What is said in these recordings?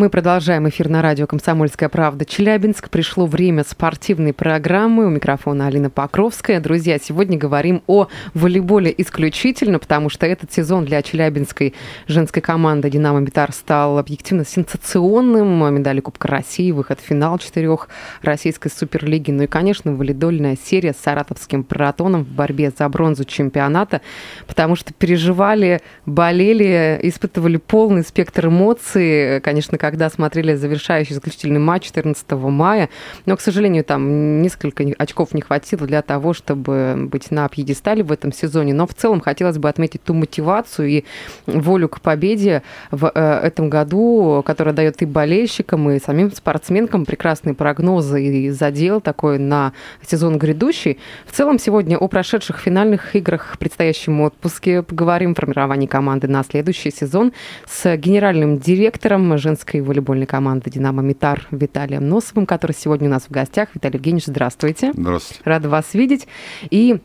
Мы продолжаем эфир на радио «Комсомольская правда» Челябинск. Пришло время спортивной программы. У микрофона Алина Покровская. Друзья, сегодня говорим о волейболе исключительно, потому что этот сезон для челябинской женской команды «Динамо Битар» стал объективно сенсационным. Медали Кубка России, выход в финал четырех российской суперлиги. Ну и, конечно, волейбольная серия с саратовским протоном в борьбе за бронзу чемпионата, потому что переживали, болели, испытывали полный спектр эмоций. Конечно, как когда смотрели завершающий заключительный матч 14 мая. Но, к сожалению, там несколько очков не хватило для того, чтобы быть на пьедестале в этом сезоне. Но в целом хотелось бы отметить ту мотивацию и волю к победе в э, этом году, которая дает и болельщикам, и самим спортсменкам прекрасные прогнозы и задел такой на сезон грядущий. В целом сегодня о прошедших финальных играх, предстоящем отпуске поговорим, формировании команды на следующий сезон с генеральным директором женской и волейбольной команды «Динамо Митар» Виталием Носовым, который сегодня у нас в гостях. Виталий Евгеньевич, здравствуйте. Здравствуйте. Рада вас видеть. И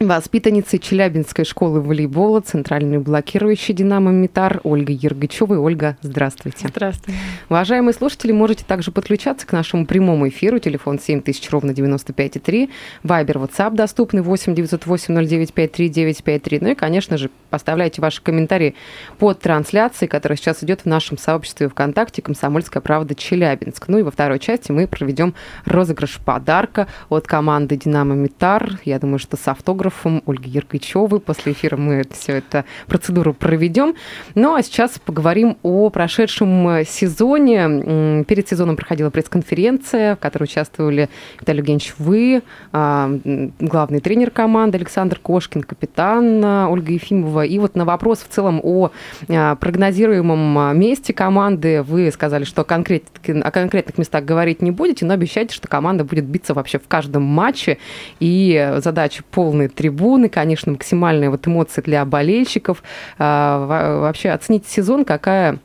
Воспитанницы Челябинской школы волейбола, центральный блокирующий «Динамо Митар» Ольга Ергачева. Ольга, здравствуйте. Здравствуйте. Уважаемые слушатели, можете также подключаться к нашему прямому эфиру. Телефон 7000, ровно 95,3. Вайбер, WhatsApp доступны 8 908 0953 953. Ну и, конечно же, поставляйте ваши комментарии под трансляцией, которая сейчас идет в нашем сообществе ВКонтакте «Комсомольская правда Челябинск». Ну и во второй части мы проведем розыгрыш подарка от команды «Динамо Митар». Я думаю, что с автографом фотографом Ольгой Яргачевой. После эфира мы всю эту процедуру проведем. Ну а сейчас поговорим о прошедшем сезоне. Перед сезоном проходила пресс-конференция, в которой участвовали Виталий Евгеньевич Вы, а, главный тренер команды Александр Кошкин, капитан а, Ольга Ефимова. И вот на вопрос в целом о а, прогнозируемом месте команды вы сказали, что конкрет, о конкретных местах говорить не будете, но обещаете, что команда будет биться вообще в каждом матче. И задача полный трибуны, конечно, максимальные вот эмоции для болельщиков. А, вообще оценить сезон, какая,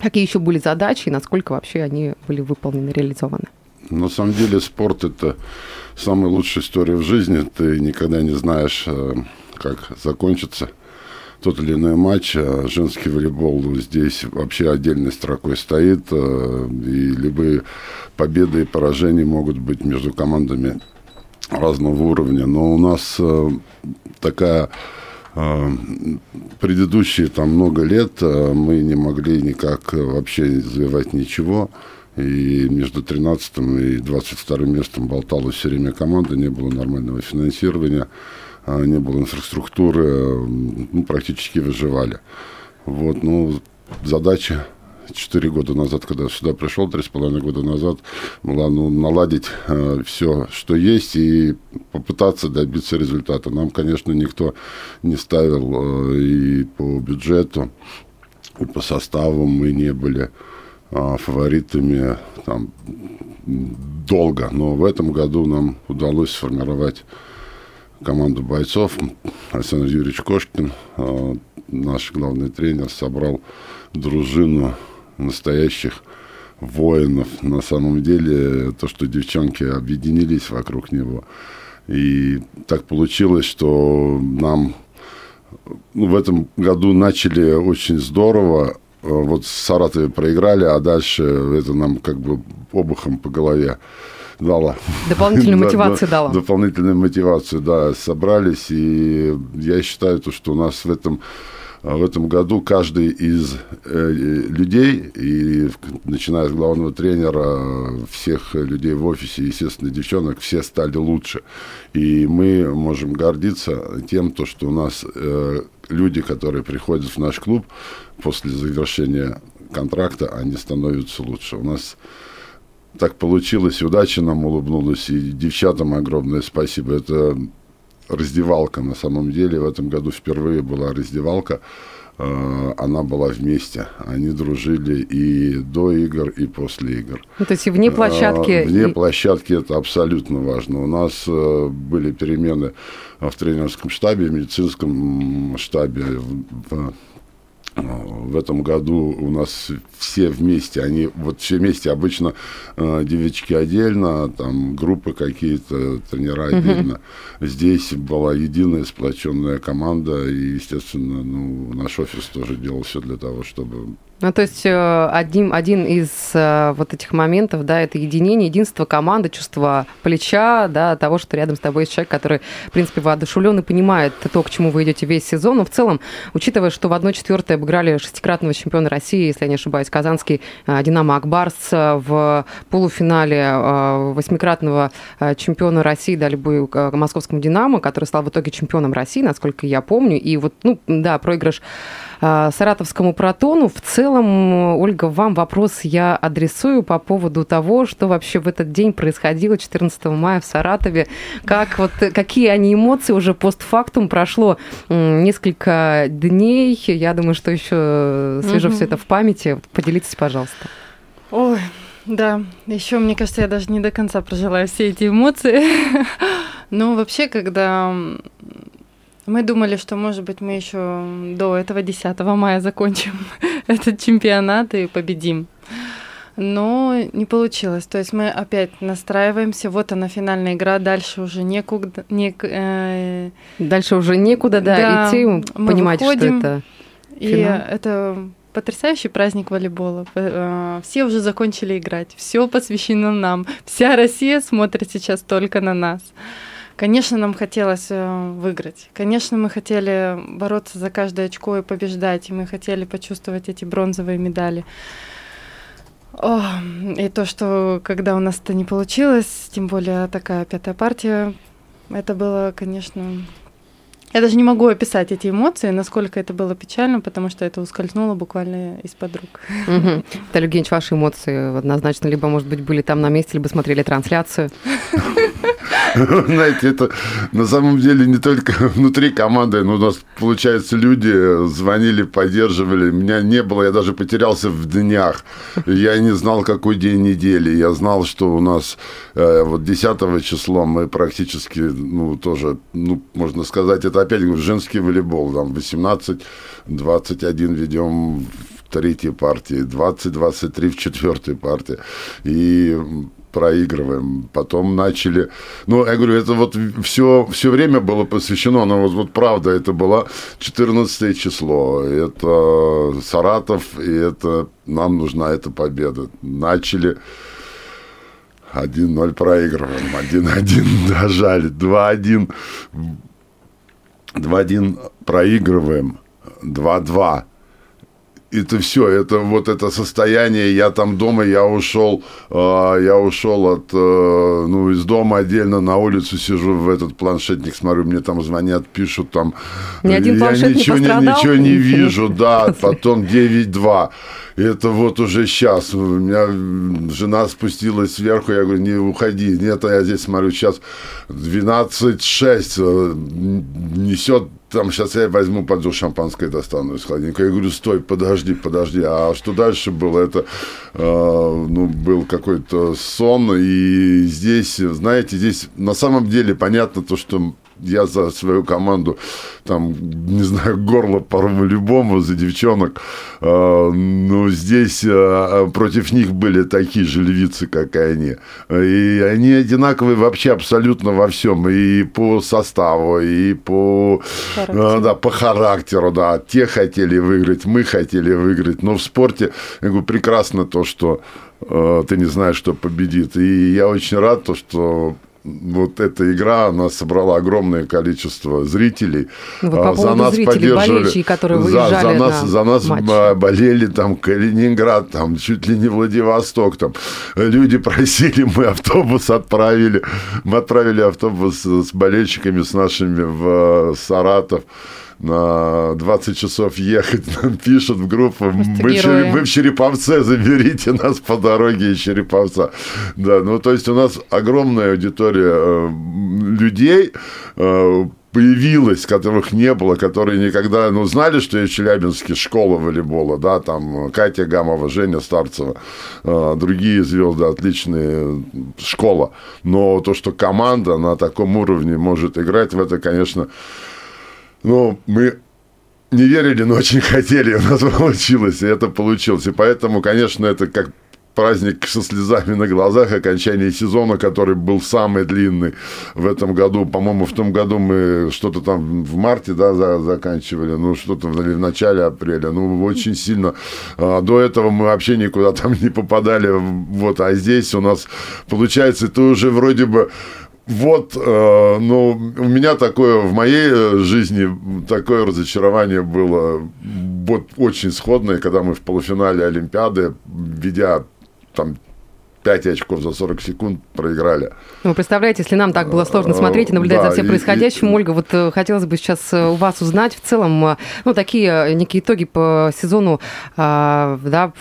какие еще были задачи и насколько вообще они были выполнены, реализованы? На самом деле спорт – это самая лучшая история в жизни. Ты никогда не знаешь, э, как закончится тот или иной матч. А женский волейбол здесь вообще отдельной строкой стоит. Э, и любые победы и поражения могут быть между командами разного уровня. Но у нас э, такая э, предыдущие там много лет э, мы не могли никак вообще завоевать ничего. И между 13 и 22 местом болталась все время команда, не было нормального финансирования, не было инфраструктуры, ну, практически выживали. Вот, ну, задача четыре года назад, когда сюда пришел, три с половиной года назад, была ну, наладить э, все, что есть, и попытаться добиться результата. Нам, конечно, никто не ставил э, и по бюджету, и по составу мы не были э, фаворитами там, долго. Но в этом году нам удалось сформировать команду бойцов. Александр Юрьевич Кошкин, э, наш главный тренер, собрал дружину настоящих воинов. На самом деле, то, что девчонки объединились вокруг него. И так получилось, что нам ну, в этом году начали очень здорово. Вот в Саратове проиграли, а дальше это нам как бы обухом по голове дала. Дополнительную мотивацию дала. Дополнительную мотивацию, да, собрались. И я считаю, то, что у нас в этом в этом году каждый из э, людей, и начиная с главного тренера, всех людей в офисе, естественно, девчонок, все стали лучше. И мы можем гордиться тем, то, что у нас э, люди, которые приходят в наш клуб после завершения контракта, они становятся лучше. У нас так получилось, удача нам улыбнулась, и девчатам огромное спасибо. Это раздевалка на самом деле. В этом году впервые была раздевалка. Э, она была вместе. Они дружили и до игр, и после игр. Ну, то есть и вне площадки. Вне и- площадки это абсолютно важно. У нас э, были перемены в тренерском штабе, в медицинском штабе. В, в- в этом году у нас все вместе, они вот все вместе, обычно э, девочки отдельно, там группы какие-то, тренера отдельно. Здесь была единая сплоченная команда, и, естественно, ну, наш офис тоже делал все для того, чтобы Ну, то есть э, один, один из э, вот этих моментов, да, это единение, единство команды, чувство плеча, да, того, что рядом с тобой есть человек, который, в принципе, воодушевлен и понимает то, к чему вы идете весь сезон. Но в целом, учитывая, что в 1-4 обыграли шестикратного чемпиона России, если я не ошибаюсь, казанский э, «Динамо Акбарс», в полуфинале восьмикратного чемпиона России дали бой московскому «Динамо», который стал в итоге чемпионом России, насколько я помню. И вот, ну, да, проигрыш саратовскому протону. В целом, Ольга, вам вопрос я адресую по поводу того, что вообще в этот день происходило 14 мая в Саратове. Как вот, э, какие они эмоции уже постфактум прошло несколько дней. Я думаю, что еще свежо Мгм. все это в памяти. Поделитесь, пожалуйста. Ой, да. Еще, мне кажется, я даже не до конца прожила все эти эмоции. Но вообще, когда мы думали, что, может быть, мы еще до этого 10 мая закончим этот чемпионат и победим. Но не получилось. То есть мы опять настраиваемся. Вот она финальная игра. Дальше уже некуда, не, э, Дальше уже некуда, да, Да, идти. мы Понимаете, что выходим. это... И Финал. это потрясающий праздник волейбола. Э, Все уже закончили играть, все посвящено нам. Вся Россия смотрит сейчас только на нас. Конечно, нам хотелось э, выиграть. Конечно, мы хотели бороться за каждое очко и побеждать. И мы хотели почувствовать эти бронзовые медали. О, и то, что когда у нас это не получилось, тем более такая пятая партия, это было, конечно, я даже не могу описать эти эмоции, насколько это было печально, потому что это ускользнуло буквально из-под рук. Мгм. Виталий Евгеньевич, ваши эмоции однозначно либо, может быть, были там на месте, либо смотрели трансляцию. Знаете, это на самом деле не только внутри команды, но у нас, получается, люди звонили, поддерживали. Меня не было, я даже потерялся в днях. Я не знал, какой день недели. Я знал, что у нас э, вот 10 число мы практически, ну, тоже, ну, можно сказать, это опять женский волейбол. Там 18-21 ведем в третьей партии, 20-23 в четвертой партии. И проигрываем. Потом начали... Ну, я говорю, это вот все, все время было посвящено, но вот, вот правда, это было 14 число, это Саратов, и это нам нужна эта победа. Начали 1-0 проигрываем, 1-1 дожали, 2-1 2-1 проигрываем, 2-2 это все, это вот это состояние, я там дома, я ушел, э, я ушел от, э, ну, из дома отдельно на улицу сижу в этот планшетник, смотрю, мне там звонят, пишут там. Ни один я планшет не ничего, пострадал? ничего не вижу, да, потом 9-2. Это вот уже сейчас. У меня жена спустилась сверху, я говорю, не уходи. Нет, а я здесь смотрю, сейчас 12-6 э, несет там сейчас я возьму пойду шампанское достану из холодильника. Я говорю, стой, подожди, подожди. А что дальше было? Это, э, ну, был какой-то сон. И здесь, знаете, здесь на самом деле понятно то, что я за свою команду, там, не знаю, горло порву любому за девчонок. Э, но здесь э, против них были такие же львицы, как и они. И они одинаковые вообще абсолютно во всем. И по составу, и по, э, да, по характеру. Да. Те хотели выиграть, мы хотели выиграть. Но в спорте, я говорю, прекрасно то, что ты не знаешь, что победит. И я очень рад, то, что вот эта игра, она собрала огромное количество зрителей. Ну, вы по А, поводу зрителей, болельщики, которые за, выезжали за нас, на за нас матч. б- болели там Калининград, там чуть ли не Владивосток, там люди просили, мы автобус отправили, мы отправили автобус с болельщиками с нашими в э, Саратов. На 20 часов ехать, нам пишут в группу, мы, герои. Чере- мы в Череповце, заберите нас по дороге из Череповца. Да, ну то есть у нас огромная аудитория э, людей, э, появилась, которых не было, которые никогда, ну, знали, что есть в Челябинске школа волейбола, да, там Катя Гамова, Женя Старцева, э, другие звезды, отличные, школа. Но то, что команда на таком уровне может играть, в это, конечно, ну, мы не верили, но очень хотели, у нас получилось, и это получилось. И поэтому, конечно, это как праздник со слезами на глазах, окончание сезона, который был самый длинный в этом году. По-моему, в том году мы что-то там в марте да, за- заканчивали, ну, что-то в, в начале апреля. Ну, очень сильно. А, До этого мы вообще никуда там не попадали. Вот, а здесь у нас, получается, ты уже вроде бы вот, э, ну, у меня такое в моей э, жизни такое разочарование было вот очень сходное, когда мы в полуфинале Олимпиады, ведя там 5 очков за 40 секунд, проиграли. Ну, вы представляете, если нам так было сложно смотреть и наблюдать Да, за всем происходящим, и- Ольга, вот э, хотелось бы сейчас э, у вас узнать в целом, э, ну, такие некие итоги по сезону, а, да,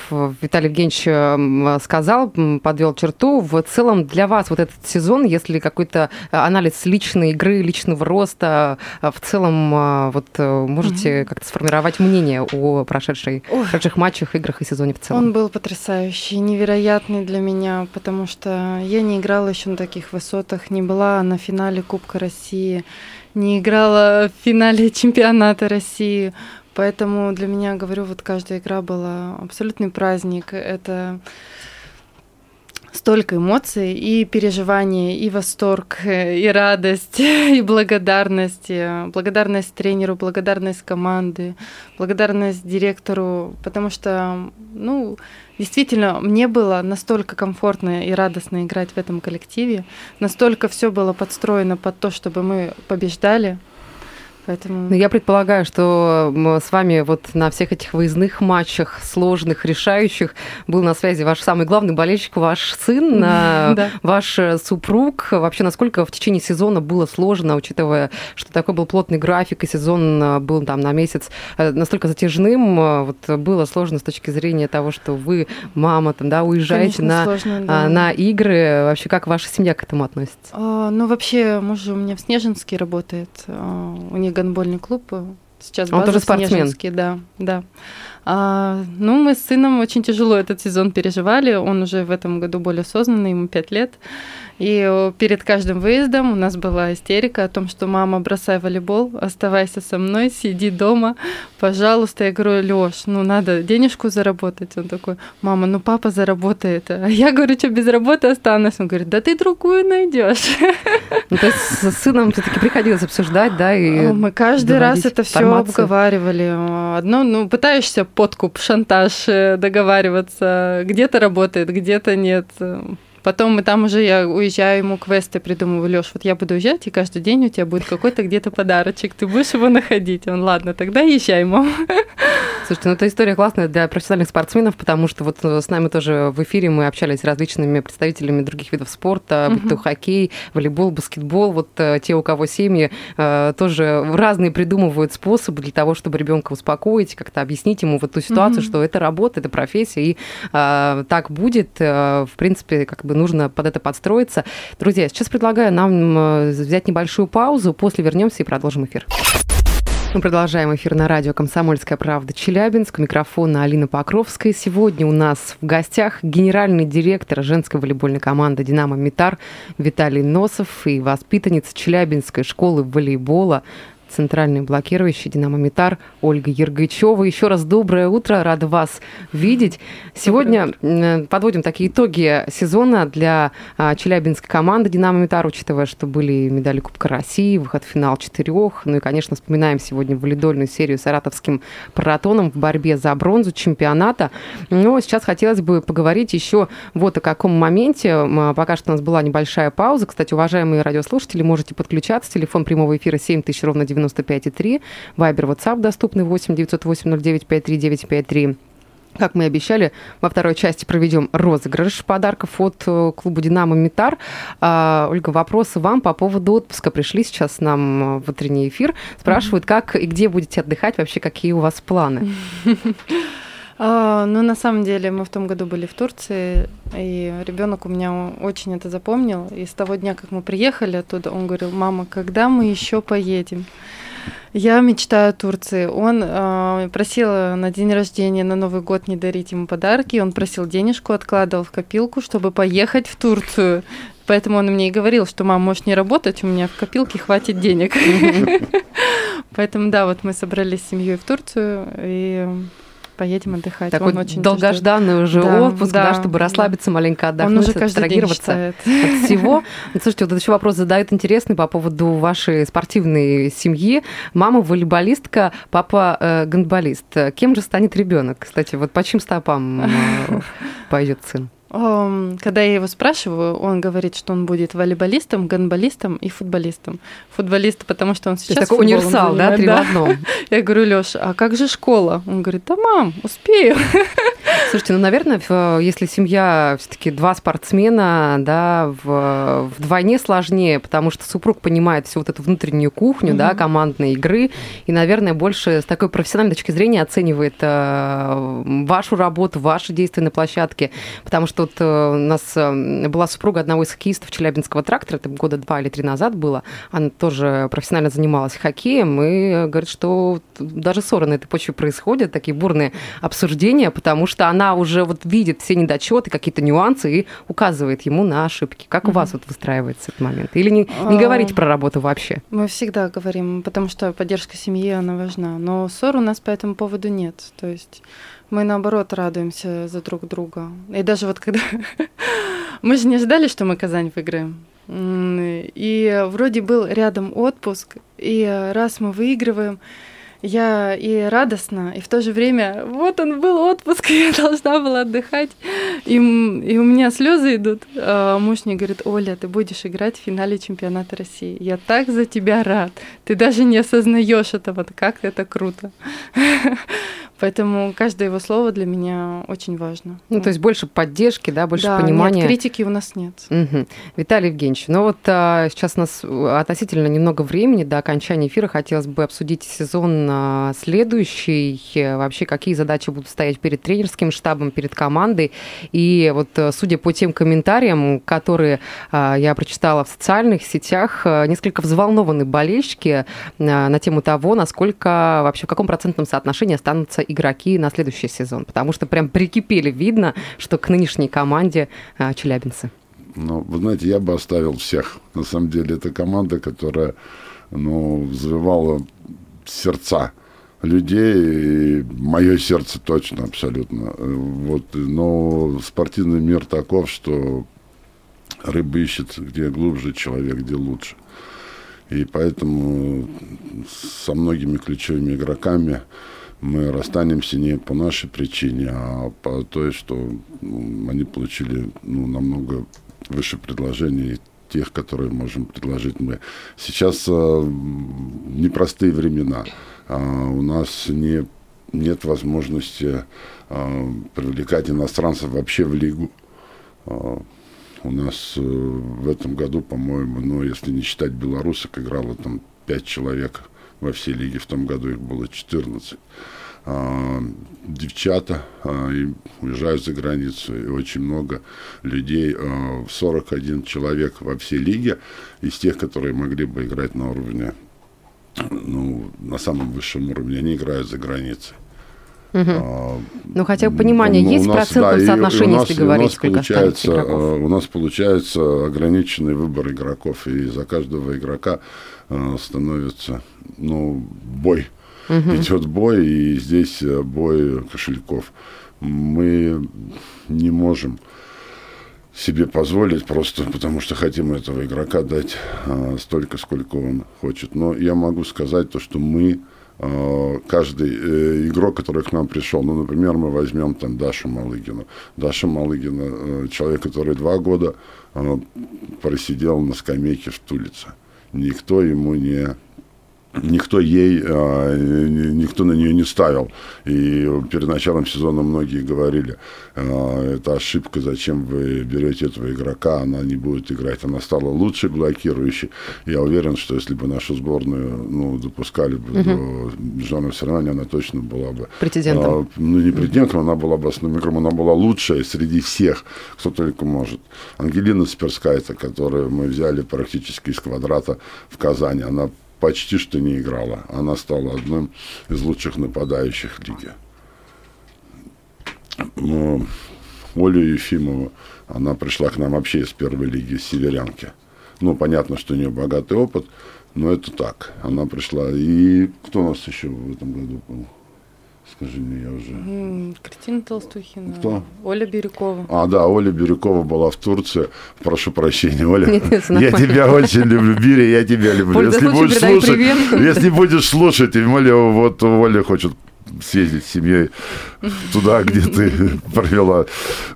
Виталий Евгеньевич сказал, подвел черту. В целом для вас вот этот сезон, если какой-то анализ личной игры, личного роста, в целом вот можете как-то сформировать мнение о прошедшей, Ой. прошедших матчах, играх и сезоне в целом? Он был потрясающий, невероятный для меня, потому что я не играла еще на таких высотах, не была на финале Кубка России, не играла в финале чемпионата России. Поэтому для меня, говорю, вот каждая игра была абсолютный праздник. Это столько эмоций и переживаний, и восторг, э, и радость, и благодарность. э, Благодарность тренеру, благодарность команды, благодарность директору, потому что, ну, действительно, мне было настолько комфортно и радостно играть в этом коллективе, настолько все было подстроено под то, чтобы мы побеждали. Поэтому... Ну, я предполагаю, что с вами вот на всех этих выездных матчах, сложных, решающих, был на связи ваш самый главный болельщик, ваш сын, а, Да. ваш э, супруг. Вообще, насколько в течение сезона было сложно, учитывая, что такой был плотный график, и сезон э, был там на месяц э, настолько затяжным, вот было сложно с точки зрения того, что вы, мама, там, да, уезжаете Конечно, на, сложно, а, да. на игры. Вообще, как ваша семья к этому относится? А, ну, вообще, муж у меня в Снежинске работает. а, у них гандбольный клуб. э, Сейчас Он тоже спортсмен. Да, да. А, ну, мы с сыном очень тяжело этот сезон переживали. Он уже в этом году более осознанный, ему пять лет. И э, перед каждым выездом у нас была истерика о том, что мама, бросай волейбол, оставайся со мной, сиди дома, пожалуйста. Я говорю, Лёш, ну надо денежку заработать. Он такой, мама, ну папа заработает. А я говорю, что без работы останусь? Он говорит, да ты другую найдешь. Ну, то есть с сыном все-таки приходилось обсуждать, да, и Мы каждый раз это все обговаривали. Одно, ну, пытаешься подкуп, шантаж э, договариваться. Где-то работает, где-то нет. Потом мы там уже я уезжаю, ему квесты придумываю. Леш, вот я буду уезжать, и каждый день у тебя будет какой-то где-то подарочек. Ты будешь его находить. Он, ладно, тогда езжай, мам. Слушайте, ну эта история классная для профессиональных спортсменов, потому что вот э, с нами тоже в эфире мы общались с различными представителями других видов спорта, будь то хоккей, волейбол, баскетбол. Вот э, те, у кого семьи, э, тоже разные придумывают способы для того, чтобы ребенка успокоить, как-то объяснить ему вот ту ситуацию, Мгм. что это работа, это профессия, и э, так будет. Э, в принципе, как бы нужно под это подстроиться. Друзья, сейчас предлагаю нам э, взять небольшую паузу, после вернемся и продолжим эфир. Мы продолжаем эфир на радио «Комсомольская правда» Челябинск. Микрофона Алина Покровская. Сегодня у нас в гостях генеральный директор женской волейбольной команды «Динамо Митар» Виталий Носов и воспитанница Челябинской школы волейбола центральный блокирующий «Динамо Митар» Ольга Ергачева. Еще раз доброе утро, рада вас видеть. Сегодня подводим такие итоги сезона для а, челябинской команды «Динамо Митар», учитывая, что были медали Кубка России, выход в финал четырех. Ну и, конечно, вспоминаем сегодня валидольную серию с саратовским протоном в борьбе за бронзу чемпионата. Но сейчас хотелось бы поговорить еще вот о каком моменте. М, Пока что у нас была небольшая пауза. Кстати, уважаемые радиослушатели, можете подключаться. Телефон прямого эфира 7000 ровно 95,3. Вайбер, WhatsApp доступны 8 908 09 53 953. Как мы и обещали, во второй части проведем розыгрыш подарков от э, клуба «Динамо Митар». А, Ольга, вопросы вам по поводу отпуска. Пришли сейчас нам в утренний эфир. Спрашивают, как и где будете отдыхать, вообще какие у вас планы? А, ну, на самом деле, мы в том году были в Турции, и ребенок у меня очень это запомнил. И с того дня, как мы приехали оттуда, он говорил, мама, когда мы еще поедем? Я мечтаю о Турции. Он э, просил на день рождения, на Новый год не дарить ему подарки. Он просил денежку, откладывал в копилку, чтобы поехать в Турцию. Поэтому он мне и говорил, что мам, можешь не работать, у меня в копилке хватит денег. Поэтому да, вот мы собрались с семьей в Турцию и поедем отдыхать. Такой Он очень долгожданный уже Да, отпуск, да, да, чтобы да. расслабиться, маленько Он отдохнуть, уже каждый день абстрагироваться от всего. Ну, Слушайте, вот еще вопрос задают интересный по поводу вашей спортивной семьи. Мама волейболистка, папа э, гандболист. Кем же станет ребенок? Кстати, вот по чьим стопам э, пойдет сын? Когда я его спрашиваю, он говорит, что он будет волейболистом, гандболистом и футболистом. Футболист, потому что он сейчас есть такой универсал, да, три в одном. Я говорю, Лёша, а как же школа? Он говорит, да, мам, успею. Слушайте, ну, наверное, если семья все-таки два спортсмена, да, в- вдвойне сложнее, потому что супруг понимает всю вот эту внутреннюю кухню, да, командной игры, и, наверное, больше с такой профессиональной точки зрения оценивает э, вашу работу, ваши действия на площадке, потому что вот э, у нас э, была супруга одного из хоккеистов Челябинского трактора, это года два или три назад было, она тоже профессионально занималась хоккеем, и говорит, что даже ссоры на этой почве происходят, такие бурные обсуждения, потому что она уже вот видит все недочеты, какие-то нюансы и указывает ему на ошибки. Как у вас вот выстраивается этот момент? Или не, не А. говорите про работу вообще? Мы всегда говорим, потому что поддержка семьи, она важна. Но ссор у нас по этому поводу нет. То есть мы, наоборот, радуемся за друг друга. И даже вот когда... Мы же не ожидали, что мы Казань выиграем. И вроде был рядом отпуск, и раз мы выигрываем, я и радостно, и в то же время, вот он был отпуск, и я должна была отдыхать. И, и у меня слезы идут. А муж мне говорит, Оля, ты будешь играть в финале чемпионата России. Я так за тебя рад. Ты даже не осознаешь этого, как это круто. Поэтому каждое его слово для меня очень важно. Ну, то есть больше поддержки, да, больше Да, понимания. Нет, критики у нас нет. Мгм. Виталий Евгеньевич, ну вот а, сейчас у нас э, относительно немного времени до окончания эфира. Хотелось бы обсудить сезон а, следующий. Э, Вообще, какие задачи будут стоять перед тренерским штабом, перед командой. И вот э, судя по тем комментариям, которые а, я прочитала в социальных сетях, несколько взволнованы болельщики на тему того, насколько вообще, в каком процентном соотношении останутся игроки на следующий сезон. Потому что прям прикипели, видно, что к нынешней команде а, челябинцы. Ну, вы знаете, я бы оставил всех. На самом деле, это команда, которая, ну, завивала сердца людей, и мое сердце точно, абсолютно. Вот, но спортивный мир таков, что рыба ищет где глубже, человек где лучше. И поэтому со многими ключевыми игроками мы расстанемся не по нашей причине, а по той, что они получили ну, намного выше предложений тех, которые можем предложить мы. Сейчас э, непростые времена. А, у нас не, нет возможности э, привлекать иностранцев вообще в лигу. А, у нас э, в этом году, по-моему, ну, если не считать белорусок, играло там 5 человек во всей лиге. В том году их было 14. А, девчата а, и уезжают за границу. И очень много людей, а, 41 человек во всей лиге, из тех, которые могли бы играть на уровне, ну, на самом высшем уровне, они играют за границей. А, Ну, хотя бы понимание ну, есть нас, процентном да, соотношении, нас- если говорить, нас сколько получается, игроков? э, У нас получается ограниченный выбор игроков, и за каждого игрока э, становится, ну, бой. Идет бой, и здесь э, бой кошельков. Мы не можем себе позволить просто потому что хотим этого игрока дать а, столько, сколько он хочет. Но я могу сказать то, что мы а, каждый э, игрок, который к нам пришел, ну, например, мы возьмем там Дашу Малыгину. Даша Малыгина, э, человек, который два года э, просидел на скамейке в Тулице. Никто ему не никто ей, а, ни- никто на нее не ставил. И перед началом сезона многие говорили, а, это ошибка, зачем вы берете этого игрока, она не будет играть. Она стала лучшей блокирующей. Я уверен, что если бы нашу сборную ну, допускали бы до международных соревнований, она точно была бы Претендентом. а, ну, не претендентом, она была бы основным игроком, она была лучшая среди всех, кто только может. Ангелина Сперскайта, которую мы взяли практически из квадрата в Казани, она почти что не играла. Она стала одним из лучших нападающих лиги. Ну, Оля Ефимова, она пришла к нам вообще из первой лиги, с Северянки. Ну, понятно, что у нее богатый опыт, но это так. Она пришла. И кто у нас еще в этом году был? Скажи мне, я уже... Кристина Толстухина. Кто? Оля Бирюкова. А, да, Оля Бирюкова была в Турции. Прошу прощения, Оля. Нет, нет, я тебя очень люблю. Бири, я тебя люблю. Если будешь слушать, если будешь слушать, и Оля, вот Оля хочет съездить с семьей туда, где ты провела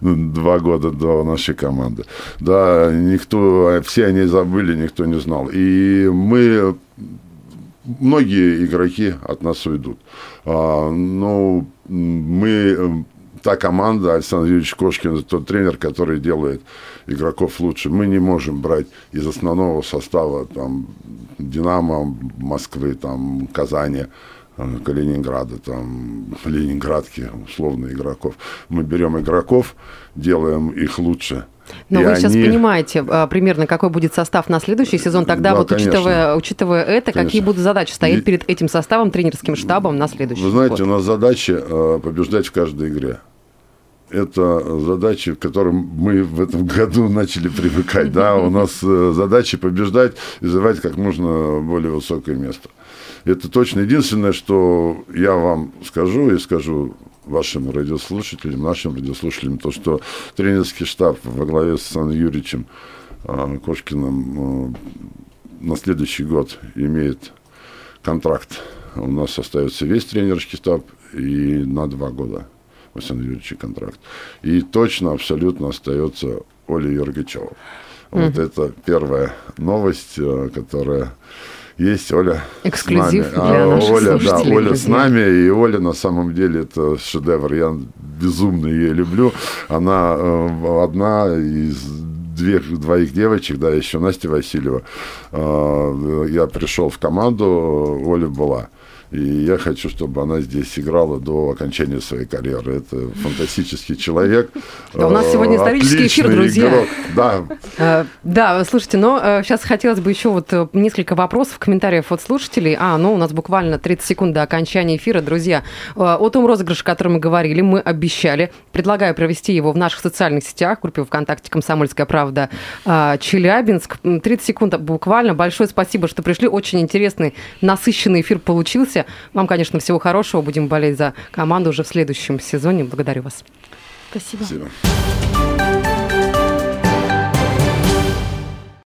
два года до нашей команды. Да, никто, все они забыли, никто не знал. И мы многие игроки от нас уйдут. А, но мы, э, та команда, Александр Юрьевич Кошкин, тот тренер, который делает игроков лучше. Мы не можем брать из основного состава там, Динамо, Москвы, там, Казани, э, Калининграда, там, Ленинградки, условно, игроков. Мы берем игроков, делаем их лучше. Но И вы сейчас они- понимаете а, примерно, какой будет состав на следующий сезон. Тогда Да, вот, учитывая, конечно. учитывая это, какие Конечно. будут задачи стоять И- перед этим составом, тренерским штабом на следующий Вы знаете, год? у нас задача э, побеждать в каждой игре. Это задачи, к которым мы в этом году начали привыкать. Да? У нас э, задача побеждать и завоевать как можно более высокое место. Это точно единственное, что я вам скажу и скажу вашим радиослушателям, нашим радиослушателям, то, что тренерский штаб во главе с Сан Юрьевичем э, Кошкиным э, на следующий год имеет контракт. У нас остается весь тренерский штаб и на два года у Александра Юрьевича контракт. И точно, абсолютно остается Оля Юргачева. Вот это первая новость, э, которая есть. Оля Эксклюзив с нами. для А, наших Оля, да, Оля с нами. И Оля на самом деле это шедевр. Я безумно ее люблю. Она э, одна из две, двоих девочек, да, еще Настя Васильева. Э, Я пришел в команду, Оля была. И я хочу, чтобы она здесь играла до окончания своей карьеры. Это фантастический человек. Да, у нас сегодня э, исторический эфир, друзья. игрок. Да, Э, Да, слушайте, но э, сейчас хотелось бы еще вот э, несколько вопросов, комментариев от слушателей. А, ну, у нас буквально 30 секунд до окончания эфира. Друзья, э, о том розыгрыше, о котором мы говорили, мы обещали. Предлагаю провести его в наших социальных сетях, группе ВКонтакте «Комсомольская правда» э, Челябинск. М, 30 секунд буквально. Большое спасибо, что пришли. Очень интересный, насыщенный эфир получился. Вам, конечно, всего хорошего. Будем болеть за команду уже в следующем сезоне. Благодарю вас. Спасибо. спасибо.